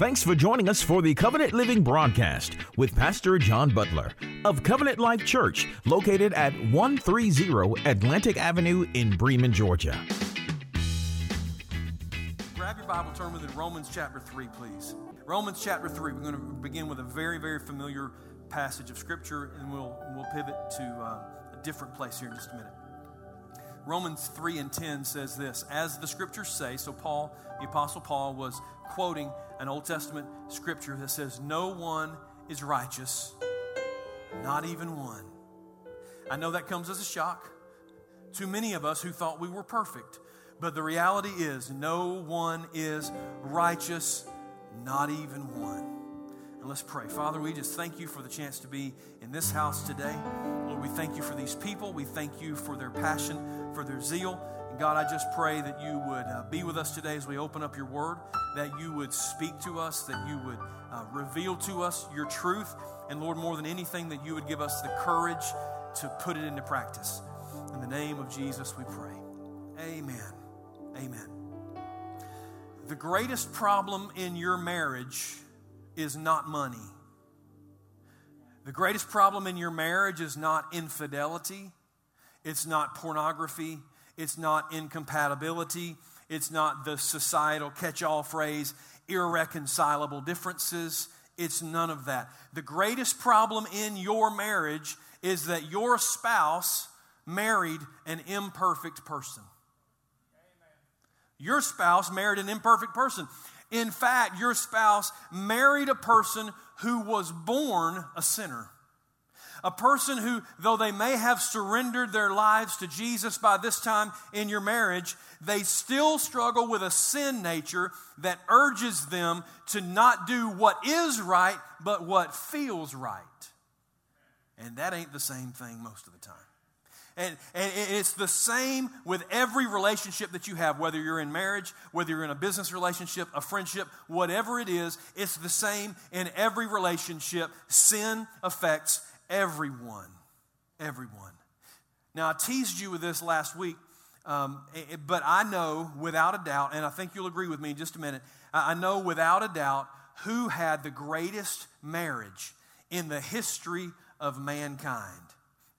Thanks for joining us for the Covenant Living broadcast with Pastor John Butler of Covenant Life Church, located at 130 Atlantic Avenue in Bremen, Georgia. Grab your Bible, turn with it, Romans chapter 3, please. Romans chapter 3. We're going to begin with a very, very familiar passage of Scripture, and we'll, we'll pivot to uh, a different place here in just a minute. Romans 3 and 10 says this As the scriptures say, so Paul, the Apostle Paul, was quoting an Old Testament scripture that says, No one is righteous, not even one. I know that comes as a shock to many of us who thought we were perfect. But the reality is, no one is righteous, not even one. And let's pray. Father, we just thank you for the chance to be in this house today. Lord, we thank you for these people. We thank you for their passion, for their zeal. And God, I just pray that you would uh, be with us today as we open up your word, that you would speak to us, that you would uh, reveal to us your truth. And Lord, more than anything, that you would give us the courage to put it into practice. In the name of Jesus, we pray. Amen. Amen. The greatest problem in your marriage is not money. The greatest problem in your marriage is not infidelity, it's not pornography, it's not incompatibility, it's not the societal catch all phrase, irreconcilable differences. It's none of that. The greatest problem in your marriage is that your spouse married an imperfect person. Your spouse married an imperfect person. In fact, your spouse married a person who was born a sinner. A person who, though they may have surrendered their lives to Jesus by this time in your marriage, they still struggle with a sin nature that urges them to not do what is right, but what feels right. And that ain't the same thing most of the time. And, and it's the same with every relationship that you have, whether you're in marriage, whether you're in a business relationship, a friendship, whatever it is, it's the same in every relationship. Sin affects everyone. Everyone. Now, I teased you with this last week, um, but I know without a doubt, and I think you'll agree with me in just a minute, I know without a doubt who had the greatest marriage in the history of mankind.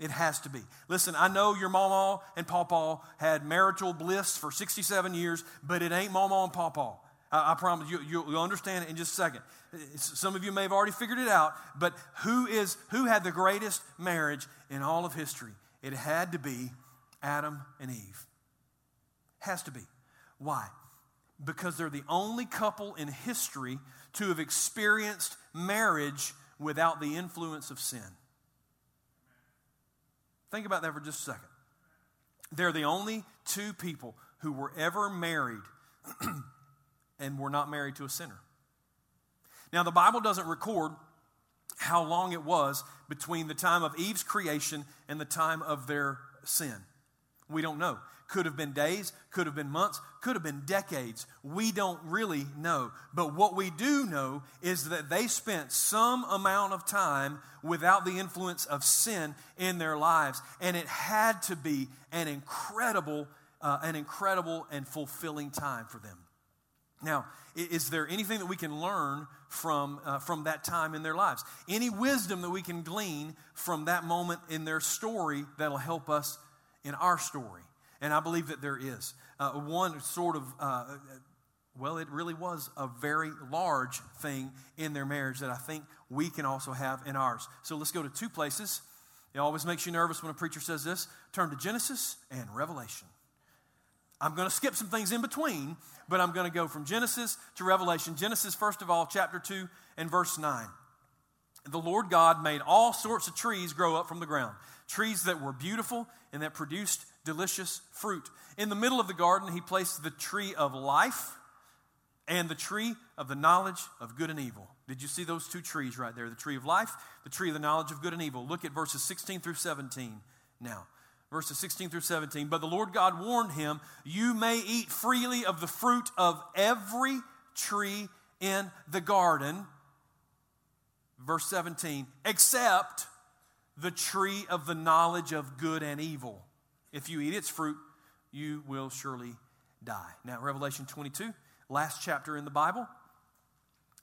It has to be. Listen, I know your mama and papa had marital bliss for 67 years, but it ain't mama and papa. I, I promise you, you'll understand it in just a second. Some of you may have already figured it out, but who is who had the greatest marriage in all of history? It had to be Adam and Eve. Has to be. Why? Because they're the only couple in history to have experienced marriage without the influence of sin. Think about that for just a second. They're the only two people who were ever married and were not married to a sinner. Now, the Bible doesn't record how long it was between the time of Eve's creation and the time of their sin. We don't know. Could have been days, could have been months, could have been decades. We don't really know. But what we do know is that they spent some amount of time without the influence of sin in their lives. And it had to be an incredible, uh, an incredible and fulfilling time for them. Now, is there anything that we can learn from, uh, from that time in their lives? Any wisdom that we can glean from that moment in their story that'll help us in our story? And I believe that there is. Uh, one sort of, uh, well, it really was a very large thing in their marriage that I think we can also have in ours. So let's go to two places. It always makes you nervous when a preacher says this. Turn to Genesis and Revelation. I'm going to skip some things in between, but I'm going to go from Genesis to Revelation. Genesis, first of all, chapter 2 and verse 9. The Lord God made all sorts of trees grow up from the ground, trees that were beautiful and that produced delicious fruit. In the middle of the garden, he placed the tree of life and the tree of the knowledge of good and evil. Did you see those two trees right there? The tree of life, the tree of the knowledge of good and evil. Look at verses 16 through 17 now. verses 16 through 17. But the Lord God warned him, You may eat freely of the fruit of every tree in the garden. Verse 17, except the tree of the knowledge of good and evil. If you eat its fruit, you will surely die. Now, Revelation 22, last chapter in the Bible.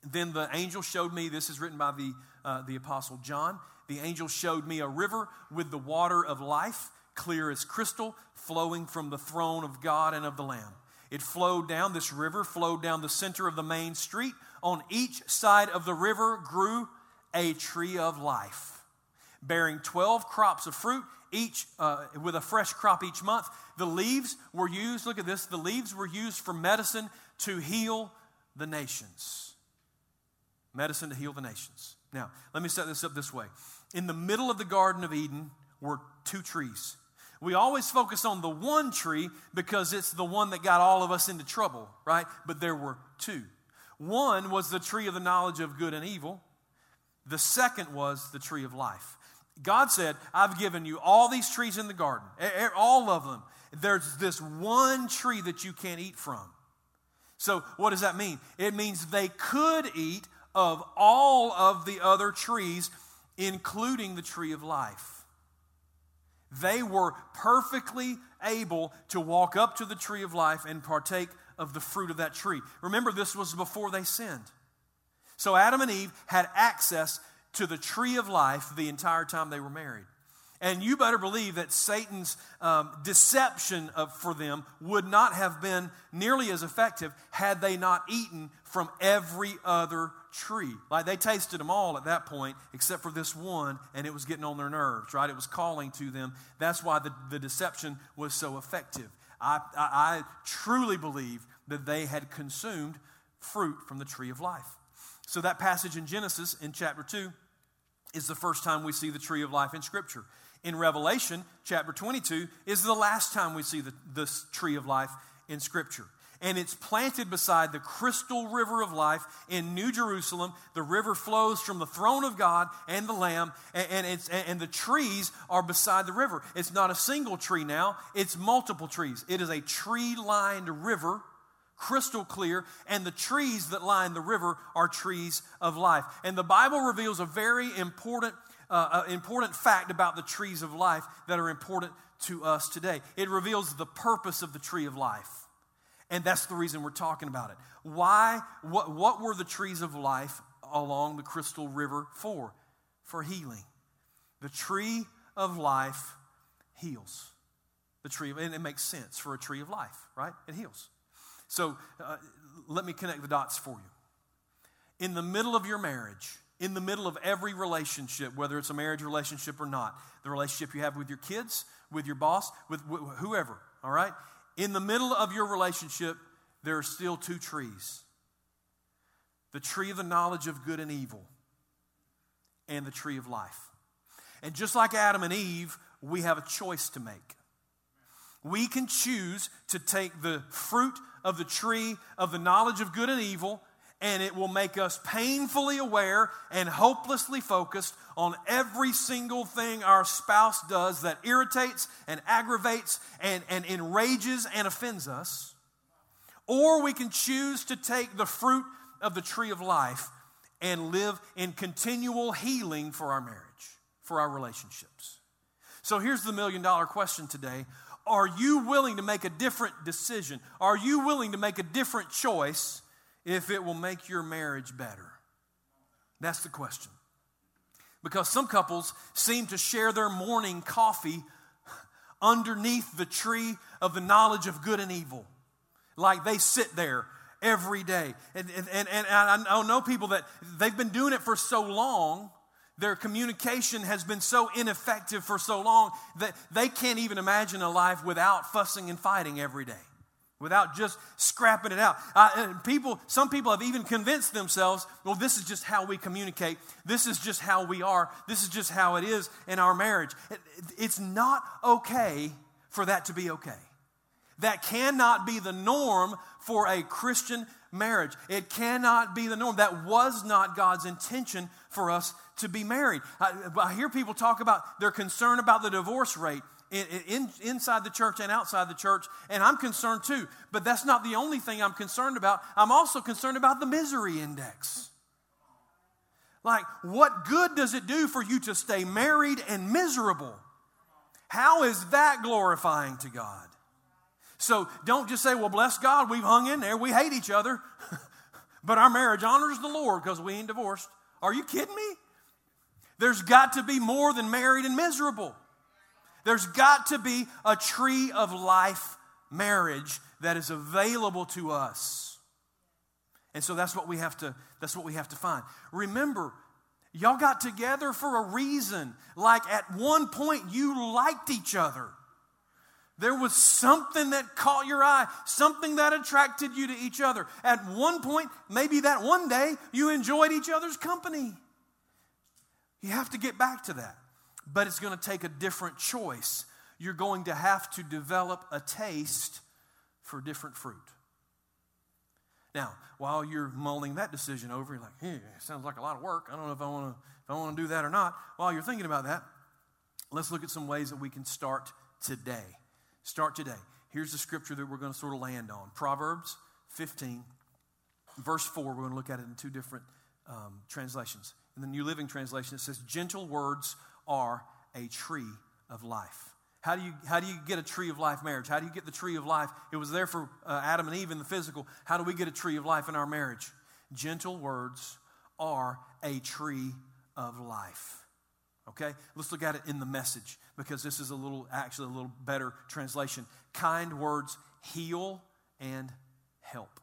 Then the angel showed me, this is written by the, uh, the Apostle John. The angel showed me a river with the water of life clear as crystal, flowing from the throne of God and of the Lamb. It flowed down, this river flowed down the center of the main street. On each side of the river grew a tree of life, bearing 12 crops of fruit, each uh, with a fresh crop each month. The leaves were used, look at this, the leaves were used for medicine to heal the nations. Medicine to heal the nations. Now, let me set this up this way. In the middle of the Garden of Eden were two trees we always focus on the one tree because it's the one that got all of us into trouble, right? But there were two. One was the tree of the knowledge of good and evil, the second was the tree of life. God said, I've given you all these trees in the garden, all of them. There's this one tree that you can't eat from. So, what does that mean? It means they could eat of all of the other trees, including the tree of life. They were perfectly able to walk up to the tree of life and partake of the fruit of that tree. Remember, this was before they sinned. So Adam and Eve had access to the tree of life the entire time they were married. And you better believe that Satan's um, deception of, for them would not have been nearly as effective had they not eaten from every other tree. Like they tasted them all at that point, except for this one, and it was getting on their nerves, right? It was calling to them. That's why the, the deception was so effective. I, I, I truly believe that they had consumed fruit from the tree of life. So that passage in Genesis in chapter 2 is the first time we see the tree of life in Scripture in Revelation chapter 22 is the last time we see the, this tree of life in Scripture. And it's planted beside the crystal river of life in New Jerusalem. The river flows from the throne of God and the Lamb, and, and, and the trees are beside the river. It's not a single tree now, it's multiple trees. It is a tree lined river crystal clear, and the trees that line the river are trees of life. And the Bible reveals a very important uh, uh, important fact about the trees of life that are important to us today. It reveals the purpose of the tree of life. And that's the reason we're talking about it. Why? What, what were the trees of life along the crystal river for? For healing. The tree of life heals. The tree, and it makes sense for a tree of life, right? It heals. So uh, let me connect the dots for you. In the middle of your marriage, in the middle of every relationship, whether it's a marriage relationship or not, the relationship you have with your kids, with your boss, with wh- whoever, all right? In the middle of your relationship, there are still two trees the tree of the knowledge of good and evil, and the tree of life. And just like Adam and Eve, we have a choice to make. We can choose to take the fruit of the tree of the knowledge of good and evil and it will make us painfully aware and hopelessly focused on every single thing our spouse does that irritates and aggravates and, and enrages and offends us. Or we can choose to take the fruit of the tree of life and live in continual healing for our marriage, for our relationships. So here's the million dollar question today Are you willing to make a different decision? Are you willing to make a different choice? if it will make your marriage better? That's the question. Because some couples seem to share their morning coffee underneath the tree of the knowledge of good and evil. Like they sit there every day. And, and, and, and I know people that they've been doing it for so long, their communication has been so ineffective for so long that they can't even imagine a life without fussing and fighting every day without just scrapping it out. Uh, people, some people have even convinced themselves, well, this is just how we communicate. This is just how we are. This is just how it is in our marriage. It, it's not okay for that to be okay. That cannot be the norm for a Christian marriage. It cannot be the norm. That was not God's intention for us to be married. I, I hear people talk about their concern about the divorce rate. in, in, inside the church and outside the church, and I'm concerned too. But that's not the only thing I'm concerned about. I'm also concerned about the misery index. Like, what good does it do for you to stay married and miserable? How is that glorifying to God? So don't just say, well, bless God, we've hung in there, we hate each other, but our marriage honors the Lord because we ain't divorced. Are you kidding me? There's got to be more than married and miserable. There's got to be a tree of life marriage that is available to us. And so that's what we have to that's what we have to find. Remember, y'all got together for a reason. Like at one point you liked each other. There was something that caught your eye, something that attracted you to each other. At one point, maybe that one day, you enjoyed each other's company. You have to get back to that. But it's going to take a different choice. You're going to have to develop a taste for different fruit. Now, while you're mulling that decision over, you're like, hey, sounds like a lot of work. I don't know if I want to if I want to do that or not. While you're thinking about that, let's look at some ways that we can start today. Start today. Here's the scripture that we're going to sort of land on. Proverbs 15, verse 4. We're going to look at it in two different um, translations. In the New Living Translation, it says, Gentle words are a tree of life. How do, you, how do you get a tree of life marriage? How do you get the tree of life? It was there for uh, Adam and Eve in the physical. How do we get a tree of life in our marriage? Gentle words are a tree of life. Okay? Let's look at it in the message because this is a little, actually, a little better translation. Kind words heal and help,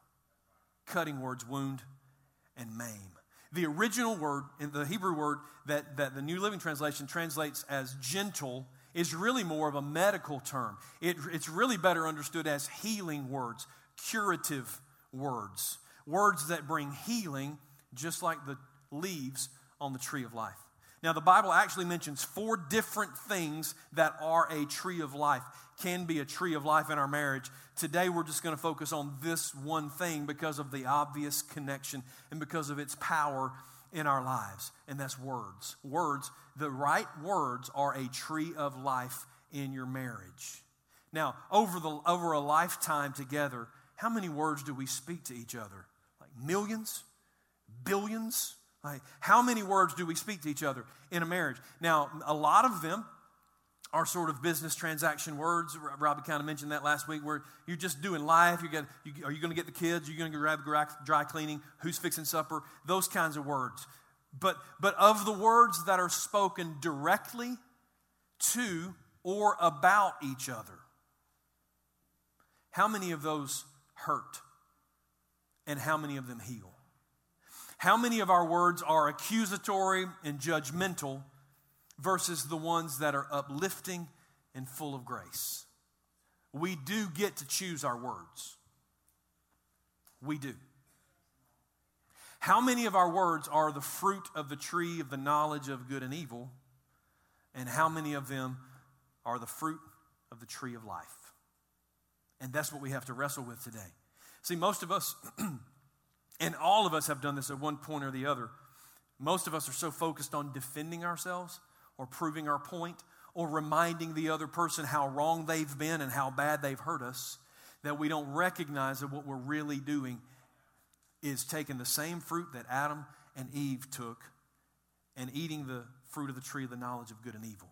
cutting words wound and maim. The original word, in the Hebrew word that, that the New Living Translation translates as gentle, is really more of a medical term. It, it's really better understood as healing words, curative words, words that bring healing, just like the leaves on the tree of life. Now, the Bible actually mentions four different things that are a tree of life, can be a tree of life in our marriage. Today, we're just going to focus on this one thing because of the obvious connection and because of its power in our lives, and that's words. Words, the right words are a tree of life in your marriage. Now, over, the, over a lifetime together, how many words do we speak to each other? Like millions? Billions? Like, how many words do we speak to each other in a marriage? Now, a lot of them are sort of business transaction words. Robbie kind of mentioned that last week, where you're just doing life. You get, you, are you going to get the kids? Are you going to grab dry cleaning? Who's fixing supper? Those kinds of words. But, but of the words that are spoken directly to or about each other, how many of those hurt? And how many of them heal? How many of our words are accusatory and judgmental versus the ones that are uplifting and full of grace? We do get to choose our words. We do. How many of our words are the fruit of the tree of the knowledge of good and evil? And how many of them are the fruit of the tree of life? And that's what we have to wrestle with today. See, most of us And all of us have done this at one point or the other. Most of us are so focused on defending ourselves or proving our point or reminding the other person how wrong they've been and how bad they've hurt us that we don't recognize that what we're really doing is taking the same fruit that Adam and Eve took and eating the fruit of the tree of the knowledge of good and evil.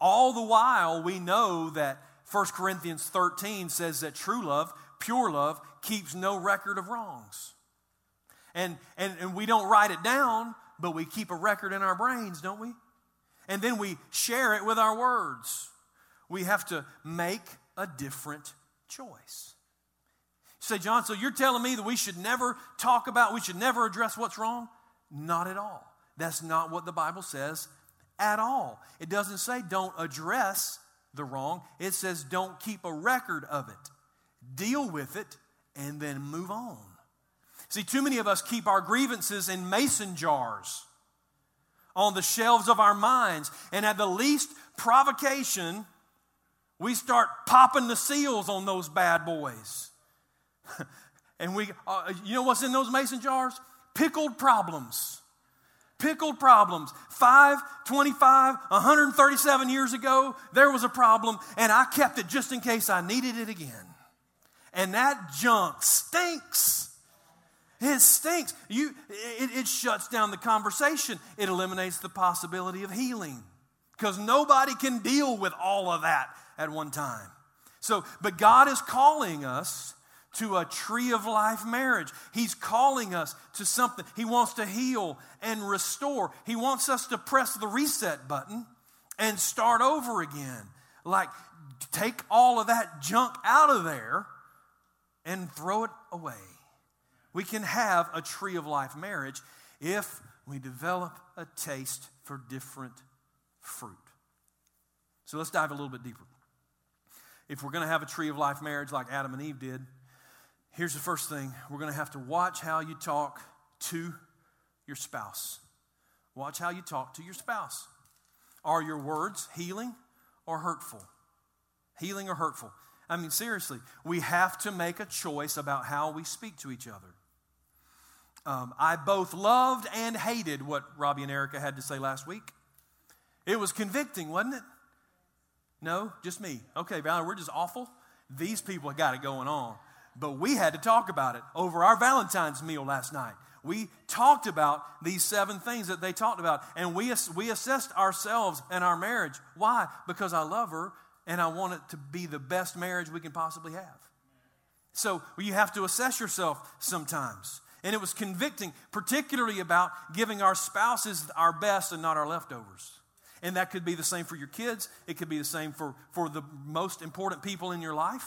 All the while, we know that 1 Corinthians 13 says that true love pure love keeps no record of wrongs. And, and, and we don't write it down, but we keep a record in our brains, don't we? And then we share it with our words. We have to make a different choice. You say, John, so you're telling me that we should never talk about, we should never address what's wrong? Not at all. That's not what the Bible says at all. It doesn't say don't address the wrong, it says don't keep a record of it deal with it, and then move on. See, too many of us keep our grievances in mason jars on the shelves of our minds, and at the least provocation, we start popping the seals on those bad boys. and we, uh, you know what's in those mason jars? Pickled problems. Pickled problems. 5, 25, 137 years ago, there was a problem, and I kept it just in case I needed it again. And that junk stinks. It stinks. You, it, it shuts down the conversation. It eliminates the possibility of healing because nobody can deal with all of that at one time. So, but God is calling us to a tree of life marriage. He's calling us to something. He wants to heal and restore. He wants us to press the reset button and start over again. Like, take all of that junk out of there and throw it away. We can have a tree of life marriage if we develop a taste for different fruit. So let's dive a little bit deeper. If we're going to have a tree of life marriage like Adam and Eve did, here's the first thing we're going to have to watch how you talk to your spouse. Watch how you talk to your spouse. Are your words healing or hurtful? Healing or hurtful? I mean, seriously, we have to make a choice about how we speak to each other. Um, I both loved and hated what Robbie and Erica had to say last week. It was convicting, wasn't it? No, just me. Okay, Valerie, we're just awful. These people got it going on. But we had to talk about it over our Valentine's meal last night. We talked about these seven things that they talked about, and we, we assessed ourselves and our marriage. Why? Because I love her and I want it to be the best marriage we can possibly have. So you have to assess yourself sometimes. And it was convicting, particularly about giving our spouses our best and not our leftovers. And that could be the same for your kids. It could be the same for, for the most important people in your life.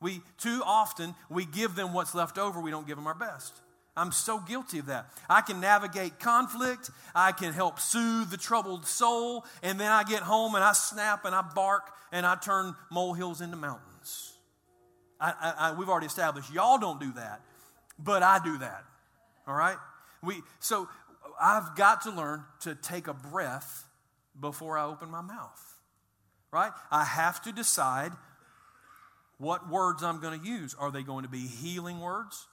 We too often we give them what's left over, we don't give them our best. I'm so guilty of that. I can navigate conflict, I can help soothe the troubled soul, and then I get home and I snap and I bark and I turn molehills into mountains. I, I, I, we've already established y'all don't do that, but I do that. All right? We, so I've got to learn to take a breath before I open my mouth. Right? I have to decide what words I'm going to use. Are they going to be healing words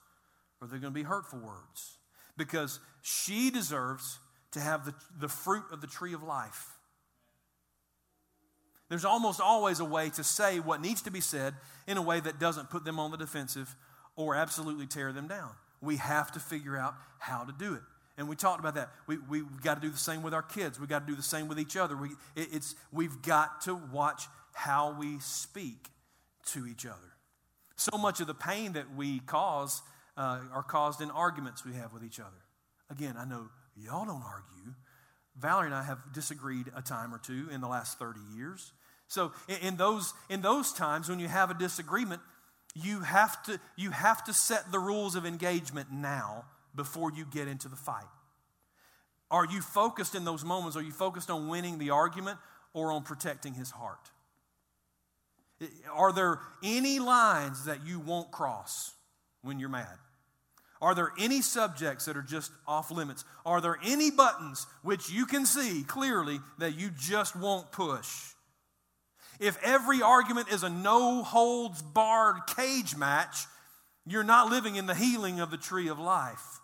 or are they going to be hurtful words? Because she deserves to have the, the fruit of the tree of life. There's almost always a way to say what needs to be said in a way that doesn't put them on the defensive or absolutely tear them down. We have to figure out how to do it. And we talked about that. We, we've got to do the same with our kids. We've got to do the same with each other. We, it, it's, we've got to watch how we speak to each other. So much of the pain that we cause uh, are caused in arguments we have with each other. Again, I know y'all don't argue. Valerie and I have disagreed a time or two in the last 30 years. So in, in those, in those times when you have a disagreement, you have, to, you have to set the rules of engagement now before you get into the fight. Are you focused in those moments? Are you focused on winning the argument or on protecting his heart? Are there any lines that you won't cross when you're mad? Are there any subjects that are just off limits? Are there any buttons which you can see clearly that you just won't push? If every argument is a no holds barred cage match, you're not living in the healing of the tree of life.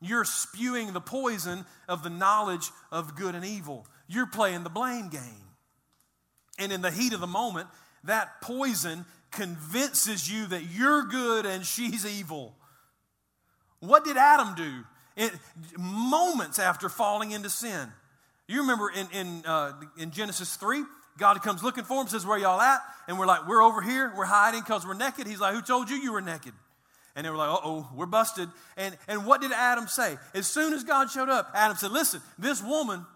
You're spewing the poison of the knowledge of good and evil. You're playing the blame game. And in the heat of the moment, that poison convinces you that you're good and she's evil. What did Adam do? In, moments after falling into sin. You remember in, in, uh, in Genesis 3, God comes looking for him, says, Where y'all at? And we're like, We're over here, we're hiding because we're naked. He's like, Who told you you were naked? And they were like, uh oh, we're busted. And, and what did Adam say? As soon as God showed up, Adam said, Listen, this woman,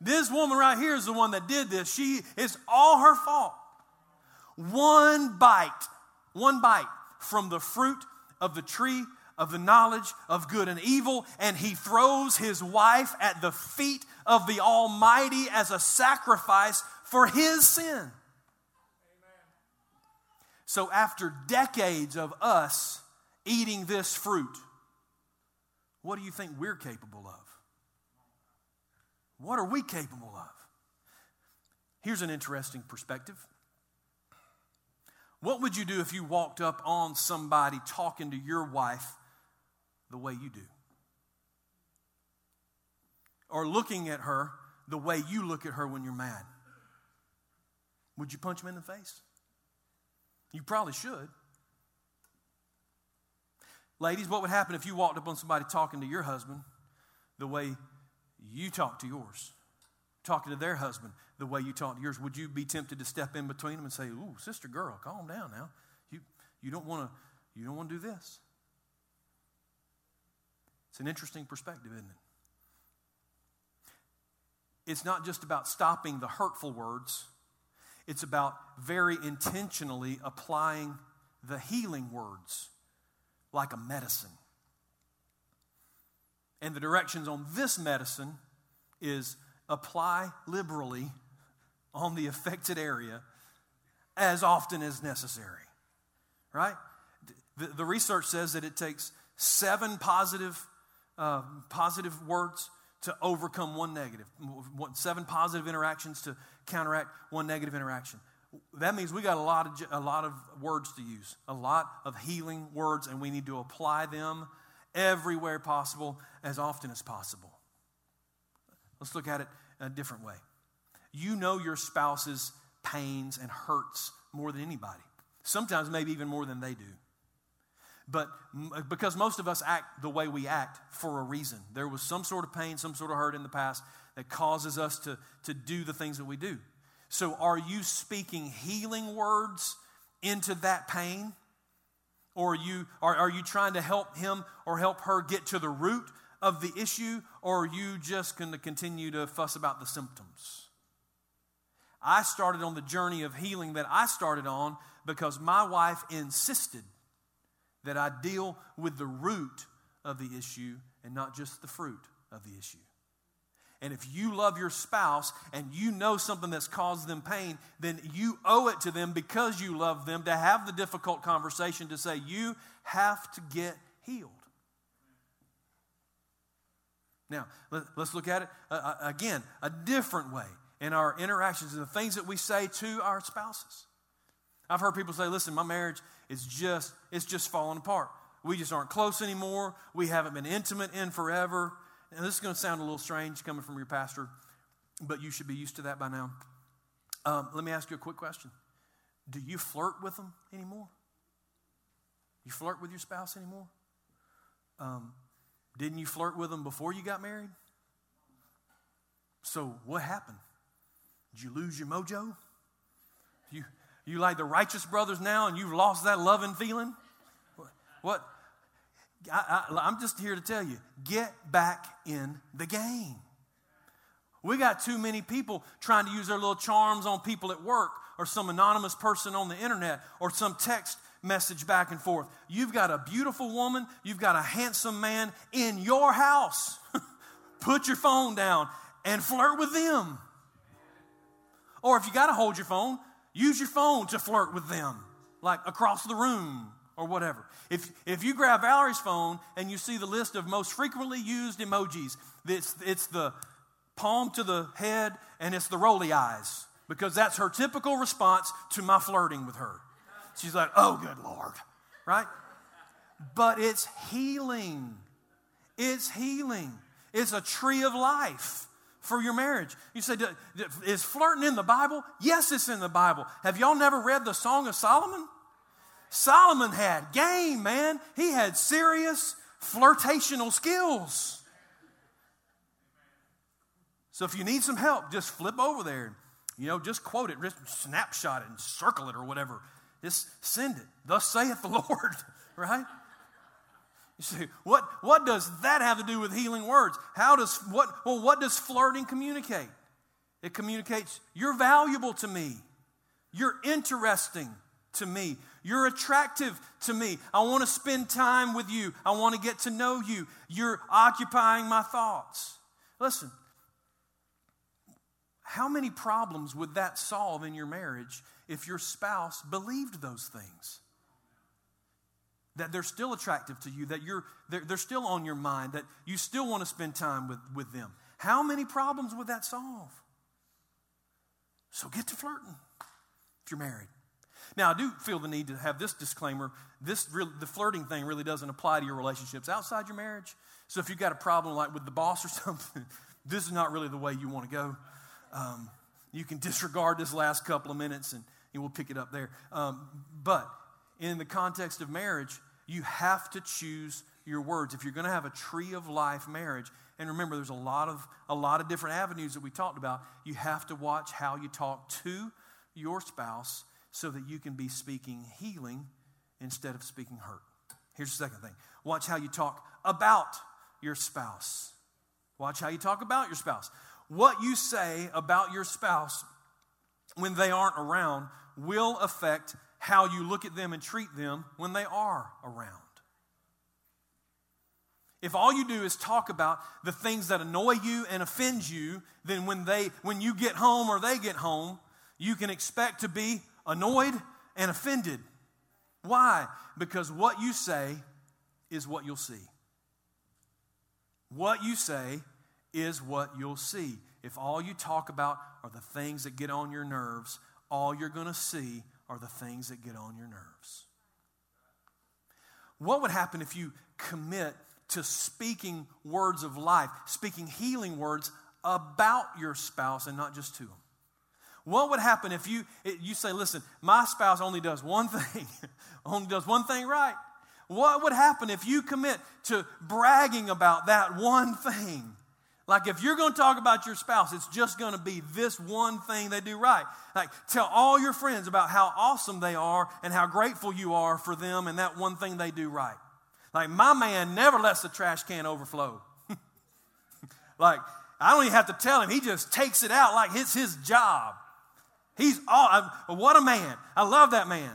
this woman right here is the one that did this. She, it's all her fault. One bite, one bite from the fruit of the tree of the knowledge of good and evil, and he throws his wife at the feet of the Almighty as a sacrifice for his sin. So, after decades of us eating this fruit, what do you think we're capable of? What are we capable of? Here's an interesting perspective. What would you do if you walked up on somebody talking to your wife the way you do? Or looking at her the way you look at her when you're mad? Would you punch them in the face? You probably should. Ladies, what would happen if you walked up on somebody talking to your husband the way you talk to yours? Talking to their husband the way you talk to yours? Would you be tempted to step in between them and say, Ooh, sister girl, calm down now. You, you don't want to you don't want to do this. It's an interesting perspective, isn't it? It's not just about stopping the hurtful words, it's about very intentionally applying the healing words like a medicine. And the directions on this medicine is apply liberally on the affected area as often as necessary. Right? The, the research says that it takes seven positive, uh, positive words to overcome one negative, seven positive interactions to counteract one negative interaction. That means we got a lot of a lot of words to use, a lot of healing words, and we need to apply them everywhere possible, as often as possible. Let's look at it a different way. You know your spouse's pains and hurts more than anybody. Sometimes, maybe even more than they do. But because most of us act the way we act for a reason, there was some sort of pain, some sort of hurt in the past that causes us to, to do the things that we do. So, are you speaking healing words into that pain? Or are you, are, are you trying to help him or help her get to the root of the issue? Or are you just going to continue to fuss about the symptoms? I started on the journey of healing that I started on because my wife insisted that I deal with the root of the issue and not just the fruit of the issue. And if you love your spouse and you know something that's caused them pain, then you owe it to them because you love them to have the difficult conversation to say, you have to get healed. Now, let, us look at it uh, uh, again, a different way in our interactions and the things that we say to our spouses. I've heard people say, listen, my marriage is just, it's just falling apart. We just aren't close anymore. We haven't been intimate in forever. And this is going to sound a little strange coming from your pastor, but you should be used to that by now. Um, let me ask you a quick question Do you flirt with them anymore? You flirt with your spouse anymore? Um, didn't you flirt with them before you got married? So what happened? Did you lose your mojo? You, you like the righteous brothers now and you've lost that loving feeling? What? I, am just here to tell you get back in the game. We got too many people trying to use their little charms on people at work or some anonymous person on the internet or some text message back and forth. You've got a beautiful woman, you've got a handsome man in your house. Put your phone down and flirt with them. Or if you got to hold your phone, Use your phone to flirt with them, like across the room or whatever. If, if you grab Valerie's phone and you see the list of most frequently used emojis, it's, it's the palm to the head and it's the roly eyes because that's her typical response to my flirting with her. She's like, oh, good Lord, right? But it's healing. It's healing. It's a tree of life for your marriage. You say, is flirting in the Bible? Yes, it's in the Bible. Have y'all never read the Song of Solomon? Solomon had game, man. He had serious flirtational skills. So if you need some help, just flip over there. You know, just quote it, just snapshot it and circle it or whatever. Just send it. Thus saith the Lord, right? You say, what, what does that have to do with healing words? How does, what, well, what does flirting communicate? It communicates, you're valuable to me. You're interesting to me. You're attractive to me. I want to spend time with you. I want to get to know you. You're occupying my thoughts. Listen, how many problems would that solve in your marriage if your spouse believed those things? that they're still attractive to you, that you're, they're, they're still on your mind, that you still want to spend time with, with them. How many problems would that solve? So get to flirting if you're married. Now, I do feel the need to have this disclaimer. This really, the flirting thing really doesn't apply to your relationships outside your marriage. So if you've got a problem like with the boss or something, this is not really the way you want to go. Um, you can disregard this last couple of minutes and, we'll pick it up there. Um, but in the context of marriage, you have to choose your words. If you're going to have a tree of life marriage, and remember, there's a lot of a lot of different avenues that we talked about. You have to watch how you talk to your spouse so that you can be speaking healing instead of speaking hurt. Here's the second thing. Watch how you talk about your spouse. Watch how you talk about your spouse. What you say about your spouse when they aren't around will affect how you look at them and treat them when they are around. If all you do is talk about the things that annoy you and offend you, then when they when you get home or they get home, you can expect to be annoyed and offended. Why? Because what you say is what you'll see. What you say is what you'll see. If all you talk about are the things that get on your nerves, all you're going to see are the things that get on your nerves. What would happen if you commit to speaking words of life, speaking healing words about your spouse and not just to them? What would happen if you, you say, listen, my spouse only does one thing, only does one thing right? What would happen if you commit to bragging about that one thing? Like if you're going to talk about your spouse, it's just going to be this one thing they do right. Like tell all your friends about how awesome they are and how grateful you are for them and that one thing they do right. Like my man never lets the trash can overflow. like I don't even have to tell him, he just takes it out like it's his job. He's all, what a man. I love that man.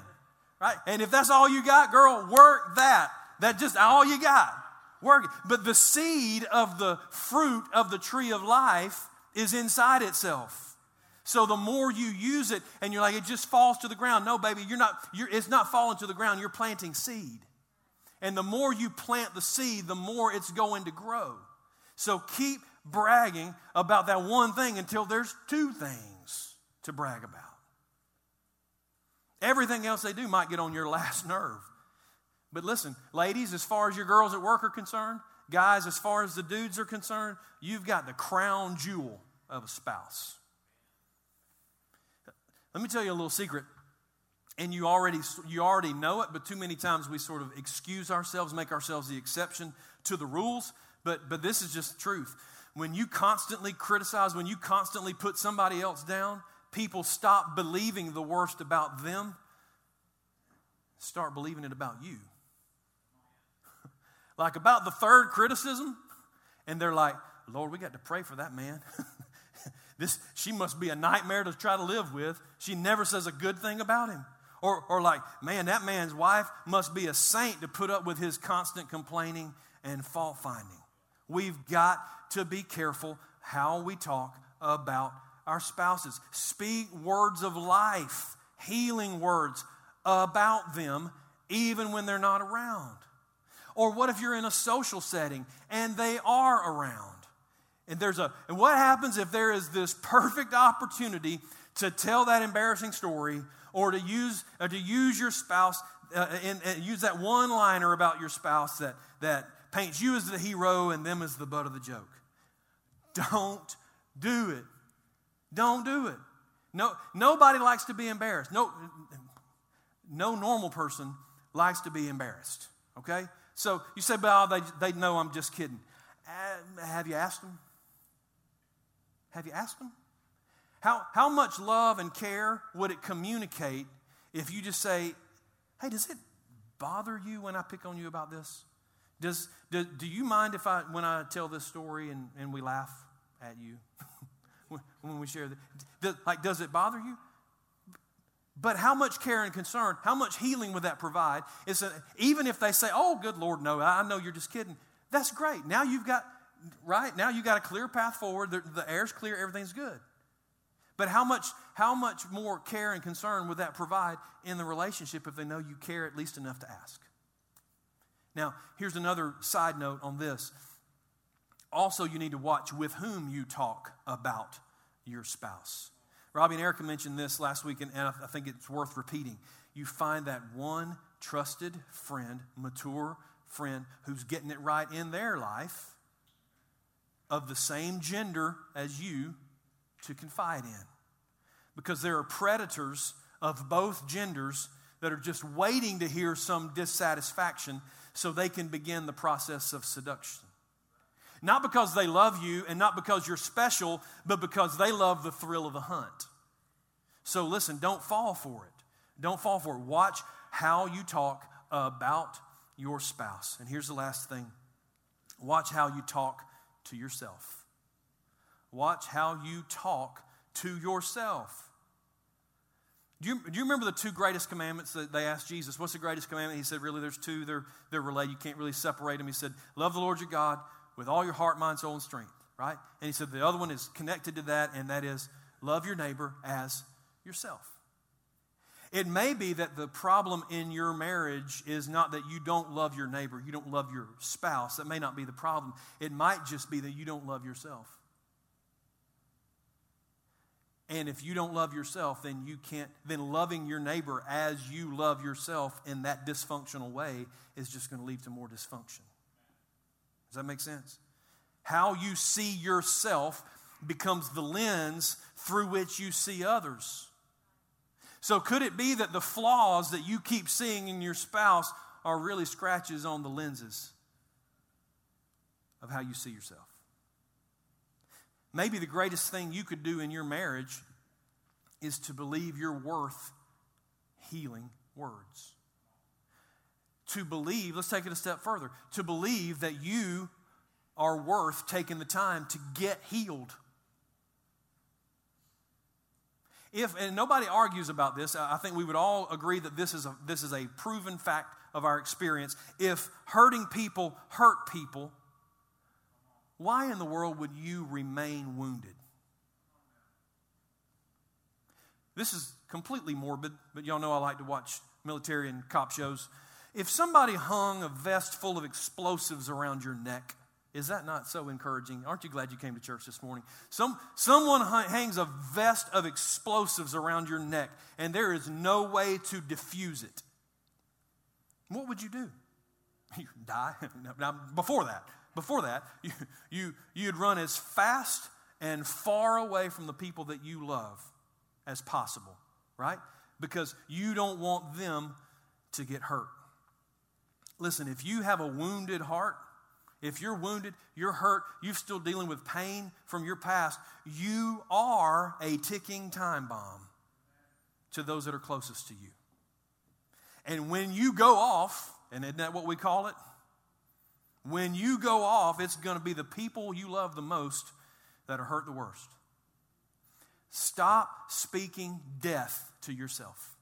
Right? And if that's all you got, girl, work that. That just all you got. But the seed of the fruit of the tree of life is inside itself. So the more you use it and you're like, it just falls to the ground. No, baby, you're not, you're, it's not falling to the ground. You're planting seed. And the more you plant the seed, the more it's going to grow. So keep bragging about that one thing until there's two things to brag about. Everything else they do might get on your last nerve. But listen, ladies, as far as your girls at work are concerned, guys, as far as the dudes are concerned, you've got the crown jewel of a spouse. Let me tell you a little secret. And you already, you already know it, but too many times we sort of excuse ourselves, make ourselves the exception to the rules. But, but this is just truth. When you constantly criticize, when you constantly put somebody else down, people stop believing the worst about them, start believing it about you. Like about the third criticism, and they're like, Lord, we got to pray for that man. this she must be a nightmare to try to live with. She never says a good thing about him. Or, or like, man, that man's wife must be a saint to put up with his constant complaining and fault finding. We've got to be careful how we talk about our spouses. Speak words of life, healing words about them, even when they're not around. Or what if you're in a social setting and they are around? And there's a and what happens if there is this perfect opportunity to tell that embarrassing story or to use or to use your spouse uh, and, and use that one liner about your spouse that that paints you as the hero and them as the butt of the joke. Don't do it. Don't do it. No, nobody likes to be embarrassed. No, no normal person likes to be embarrassed. Okay? So you say, well, they, they know I'm just kidding. Uh, have you asked them? Have you asked them? How, how much love and care would it communicate if you just say, hey, does it bother you when I pick on you about this? Does, do, do you mind if I, when I tell this story and, and we laugh at you? when we share that. Like, does it bother you? But how much care and concern, how much healing would that provide? Is even if they say, "Oh, good Lord, no, I know you're just kidding," that's great. Now you've got right now you've got a clear path forward. The, the air's clear, everything's good. But how much how much more care and concern would that provide in the relationship if they know you care at least enough to ask? Now, here's another side note on this. Also, you need to watch with whom you talk about your spouse. Robbie and Erica mentioned this last week, and I think it's worth repeating. You find that one trusted friend, mature friend, who's getting it right in their life of the same gender as you to confide in. Because there are predators of both genders that are just waiting to hear some dissatisfaction so they can begin the process of seduction. Not because they love you and not because you're special, but because they love the thrill of the hunt. So listen, don't fall for it. Don't fall for it. Watch how you talk about your spouse. And here's the last thing watch how you talk to yourself. Watch how you talk to yourself. Do you, do you remember the two greatest commandments that they asked Jesus? What's the greatest commandment? He said, Really, there's two. They're, they're related. You can't really separate them. He said, Love the Lord your God with all your heart, mind, soul, and strength, right? And he said, The other one is connected to that, and that is love your neighbor as yourself. It may be that the problem in your marriage is not that you don't love your neighbor, you don't love your spouse. That may not be the problem. It might just be that you don't love yourself. And if you don't love yourself, then you can't, then loving your neighbor as you love yourself in that dysfunctional way is just going to lead to more dysfunction. Does that make sense? How you see yourself becomes the lens through which you see others. So, could it be that the flaws that you keep seeing in your spouse are really scratches on the lenses of how you see yourself? Maybe the greatest thing you could do in your marriage is to believe you're worth healing words. To believe, let's take it a step further, to believe that you are worth taking the time to get healed. If, and nobody argues about this, I think we would all agree that this is a, this is a proven fact of our experience. If hurting people hurt people, why in the world would you remain wounded? This is completely morbid, but y'all know I like to watch military and cop shows. If somebody hung a vest full of explosives around your neck, is that not so encouraging? Aren't you glad you came to church this morning? Some, someone hangs a vest of explosives around your neck, and there is no way to diffuse it. What would you do? You die. Now, before that, before that, you, you, you'd run as fast and far away from the people that you love as possible, right? Because you don't want them to get hurt. Listen, if you have a wounded heart, if you're wounded, you're hurt, you're still dealing with pain from your past, you are a ticking time bomb to those that are closest to you. And when you go off, and isn't that what we call it? When you go off, it's going to be the people you love the most that are hurt the worst. Stop speaking death to yourself.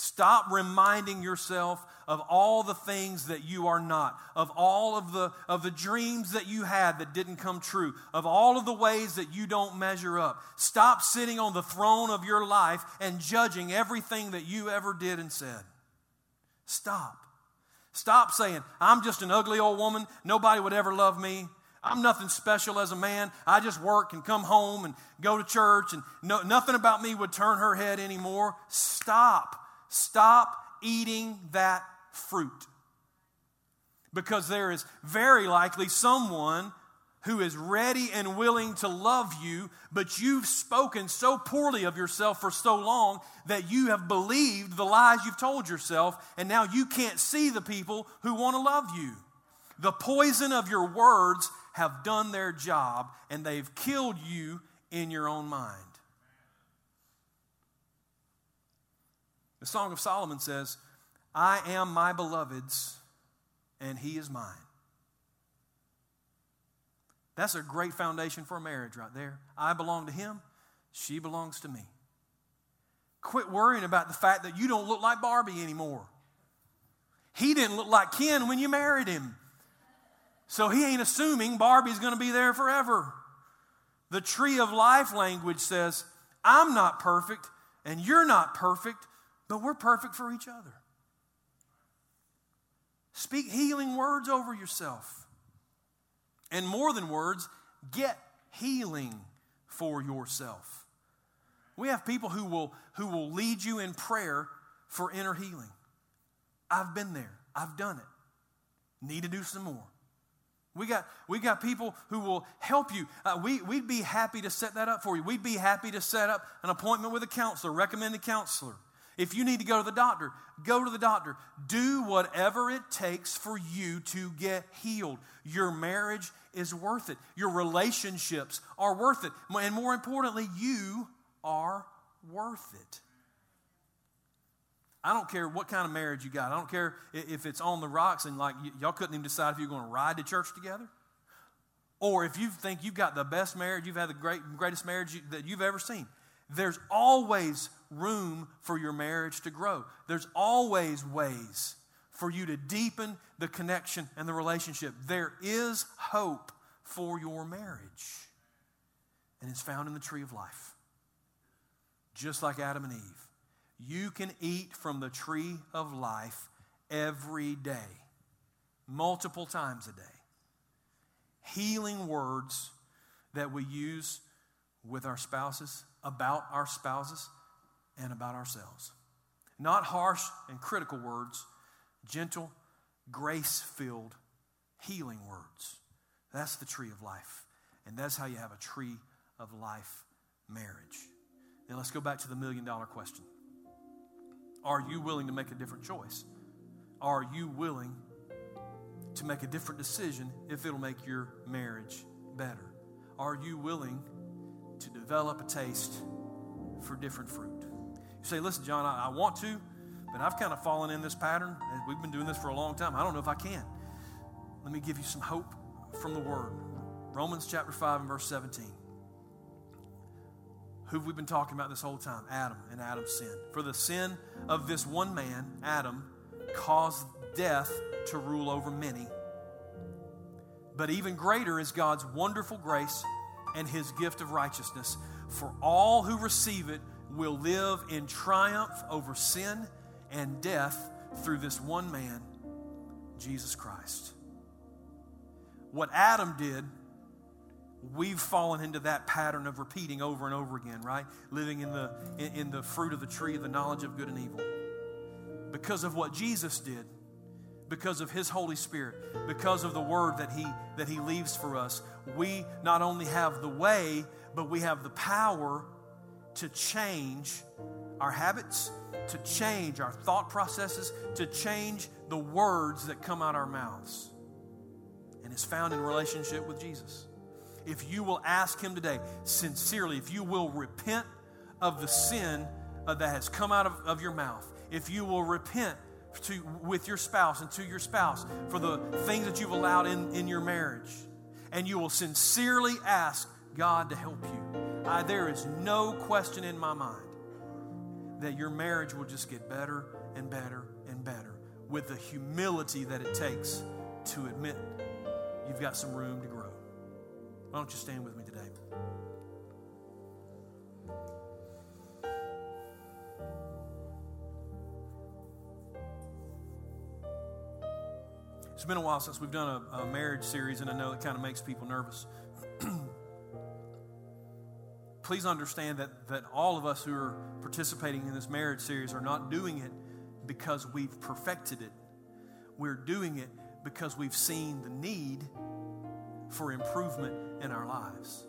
Stop reminding yourself of all the things that you are not, of all of the, of the dreams that you had that didn't come true, of all of the ways that you don't measure up. Stop sitting on the throne of your life and judging everything that you ever did and said. Stop. Stop saying, I'm just an ugly old woman. Nobody would ever love me. I'm nothing special as a man. I just work and come home and go to church, and no, nothing about me would turn her head anymore. Stop. Stop eating that fruit. Because there is very likely someone who is ready and willing to love you, but you've spoken so poorly of yourself for so long that you have believed the lies you've told yourself, and now you can't see the people who want to love you. The poison of your words have done their job and they've killed you in your own mind. The Song of Solomon says, I am my beloved's and he is mine. That's a great foundation for a marriage right there. I belong to him, she belongs to me. Quit worrying about the fact that you don't look like Barbie anymore. He didn't look like Ken when you married him. So he ain't assuming Barbie's going to be there forever. The tree of life language says, I'm not perfect and you're not perfect, but we're perfect for each other. Speak healing words over yourself. And more than words, get healing for yourself. We have people who will, who will lead you in prayer for inner healing. I've been there, I've done it. Need to do some more. We got, we got people who will help you. Uh, we, we'd be happy to set that up for you. We'd be happy to set up an appointment with a counselor, recommend a counselor. If you need to go to the doctor, go to the doctor. Do whatever it takes for you to get healed. Your marriage is worth it. Your relationships are worth it. And more importantly, you are worth it. I don't care what kind of marriage you got. I don't care if it's on the rocks and like y- y'all couldn't even decide if you're going to ride to church together. Or if you think you've got the best marriage, you've had the great, greatest marriage you, that you've ever seen. There's always room for your marriage to grow. There's always ways for you to deepen the connection and the relationship. There is hope for your marriage. And it's found in the tree of life. Just like Adam and Eve. You can eat from the tree of life every day, multiple times a day. Healing words that we use with our spouses, about our spouses, and about ourselves. Not harsh and critical words, gentle, grace filled, healing words. That's the tree of life. And that's how you have a tree of life marriage. Now let's go back to the million dollar question. Are you willing to make a different choice? Are you willing to make a different decision if it'll make your marriage better? Are you willing to develop a taste for different fruit? You say, listen, John, I, I want to, but I've kind of fallen in this pattern. And we've been doing this for a long time. I don't know if I can. Let me give you some hope from the Word. Romans chapter 5 and verse 17 who have we've been talking about this whole time Adam and Adam's sin. For the sin of this one man, Adam, caused death to rule over many. But even greater is God's wonderful grace and his gift of righteousness. For all who receive it will live in triumph over sin and death through this one man, Jesus Christ. What Adam did we've fallen into that pattern of repeating over and over again, right? Living in the, in, in, the fruit of the tree of the knowledge of good and evil. Because of what Jesus did, because of his Holy Spirit, because of the word that he, that he leaves for us, we not only have the way, but we have the power to change our habits, to change our thought processes, to change the words that come out our mouths. And it's found in relationship with Jesus if you will ask Him today, sincerely, if you will repent of the sin uh, that has come out of, of your mouth, if you will repent to, with your spouse and to your spouse for the things that you've allowed in, in your marriage, and you will sincerely ask God to help you, I, there is no question in my mind that your marriage will just get better and better and better with the humility that it takes to admit you've got some room to grow. Why don't you stand with me today? It's been a while since we've done a, a marriage series, and I know it kind of makes people nervous. Please understand that, that all of us who are participating in this marriage series are not doing it because we've perfected it. We're doing it because we've seen the need for improvement in our lives.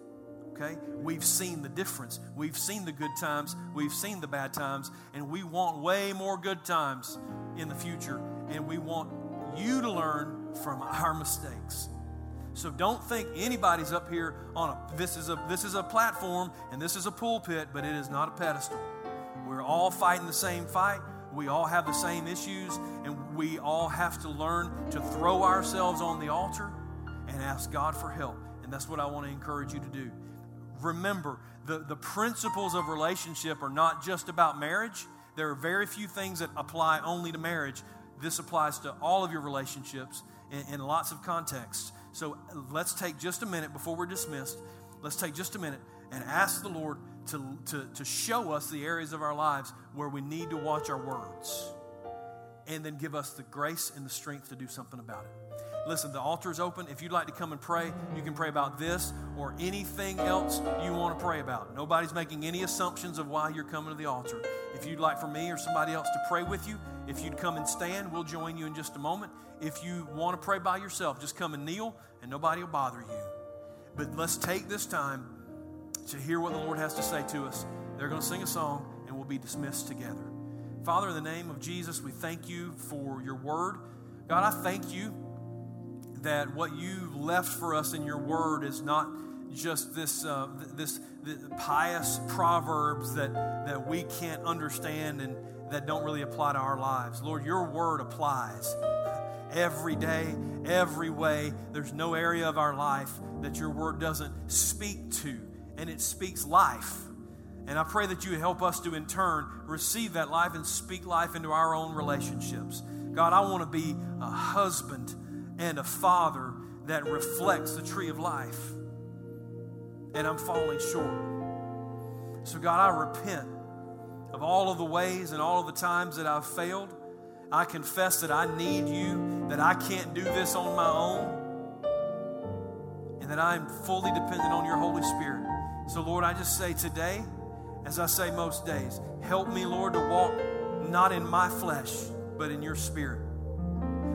Okay? We've seen the difference. We've seen the good times. We've seen the bad times. And we want way more good times in the future. And we want you to learn from our mistakes. So don't think anybody's up here on a this is a this is a platform and this is a pulpit, but it is not a pedestal. We're all fighting the same fight. We all have the same issues, and we all have to learn to throw ourselves on the altar and ask God for help. And that's what I want to encourage you to do. Remember, the, the principles of relationship are not just about marriage. There are very few things that apply only to marriage. This applies to all of your relationships in, in lots of contexts. So let's take just a minute before we're dismissed. Let's take just a minute and ask the Lord to, to, to show us the areas of our lives where we need to watch our words and then give us the grace and the strength to do something about it. Listen, the altar is open. If you'd like to come and pray, you can pray about this or anything else you want to pray about. Nobody's making any assumptions of why you're coming to the altar. If you'd like for me or somebody else to pray with you, if you'd come and stand, we'll join you in just a moment. If you want to pray by yourself, just come and kneel, and nobody will bother you. But let's take this time to hear what the Lord has to say to us. They're going to sing a song, and we'll be dismissed together. Father, in the name of Jesus, we thank you for your word. God, I thank you that what you left for us in your word is not just this, uh, this, this pious proverbs that, that we can't understand and that don't really apply to our lives. Lord, your word applies every day, every way. There's no area of our life that your word doesn't speak to, and it speaks life. And I pray that you help us to, in turn, receive that life and speak life into our own relationships. God, I want to be a husband and a father that reflects the tree of life. And I'm falling short. So, God, I repent of all of the ways and all of the times that I've failed. I confess that I need you, that I can't do this on my own, and that I'm fully dependent on your Holy Spirit. So, Lord, I just say today, as I say most days, help me, Lord, to walk not in my flesh, but in your spirit.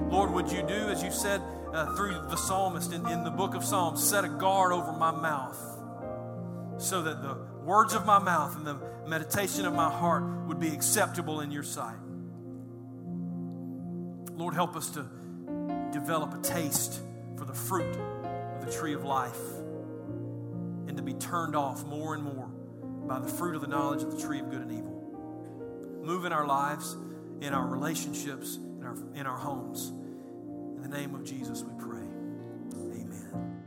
Lord, would you do, as you said uh, through the psalmist in, in the book of Psalms, set a guard over my mouth so that the words of my mouth and the meditation of my heart would be acceptable in your sight. Lord, help us to develop a taste for the fruit of the tree of life and to be turned off more and more by the fruit of the knowledge of the tree of good and evil. Move in our lives, in our relationships, in our, in our homes. In the name of Jesus, we pray. Amen.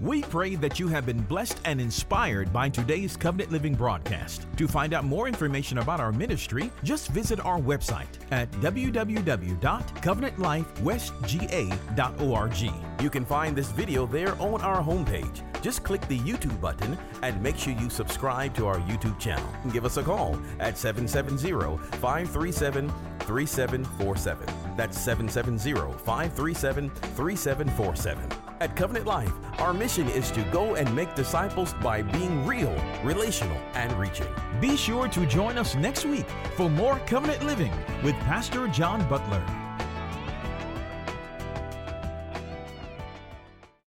We pray that you have been blessed and inspired by today's Covenant Living broadcast. To find out more information about our ministry, just visit our website at www.covenantlifewestga.org. You can find this video there on our homepage. Just click the YouTube button and make sure you subscribe to our YouTube channel. Give us a call at 770 537 3747. That's 770 537 3747. At Covenant Life, our mission is to go and make disciples by being real, relational, and reaching. Be sure to join us next week for more Covenant Living with Pastor John Butler.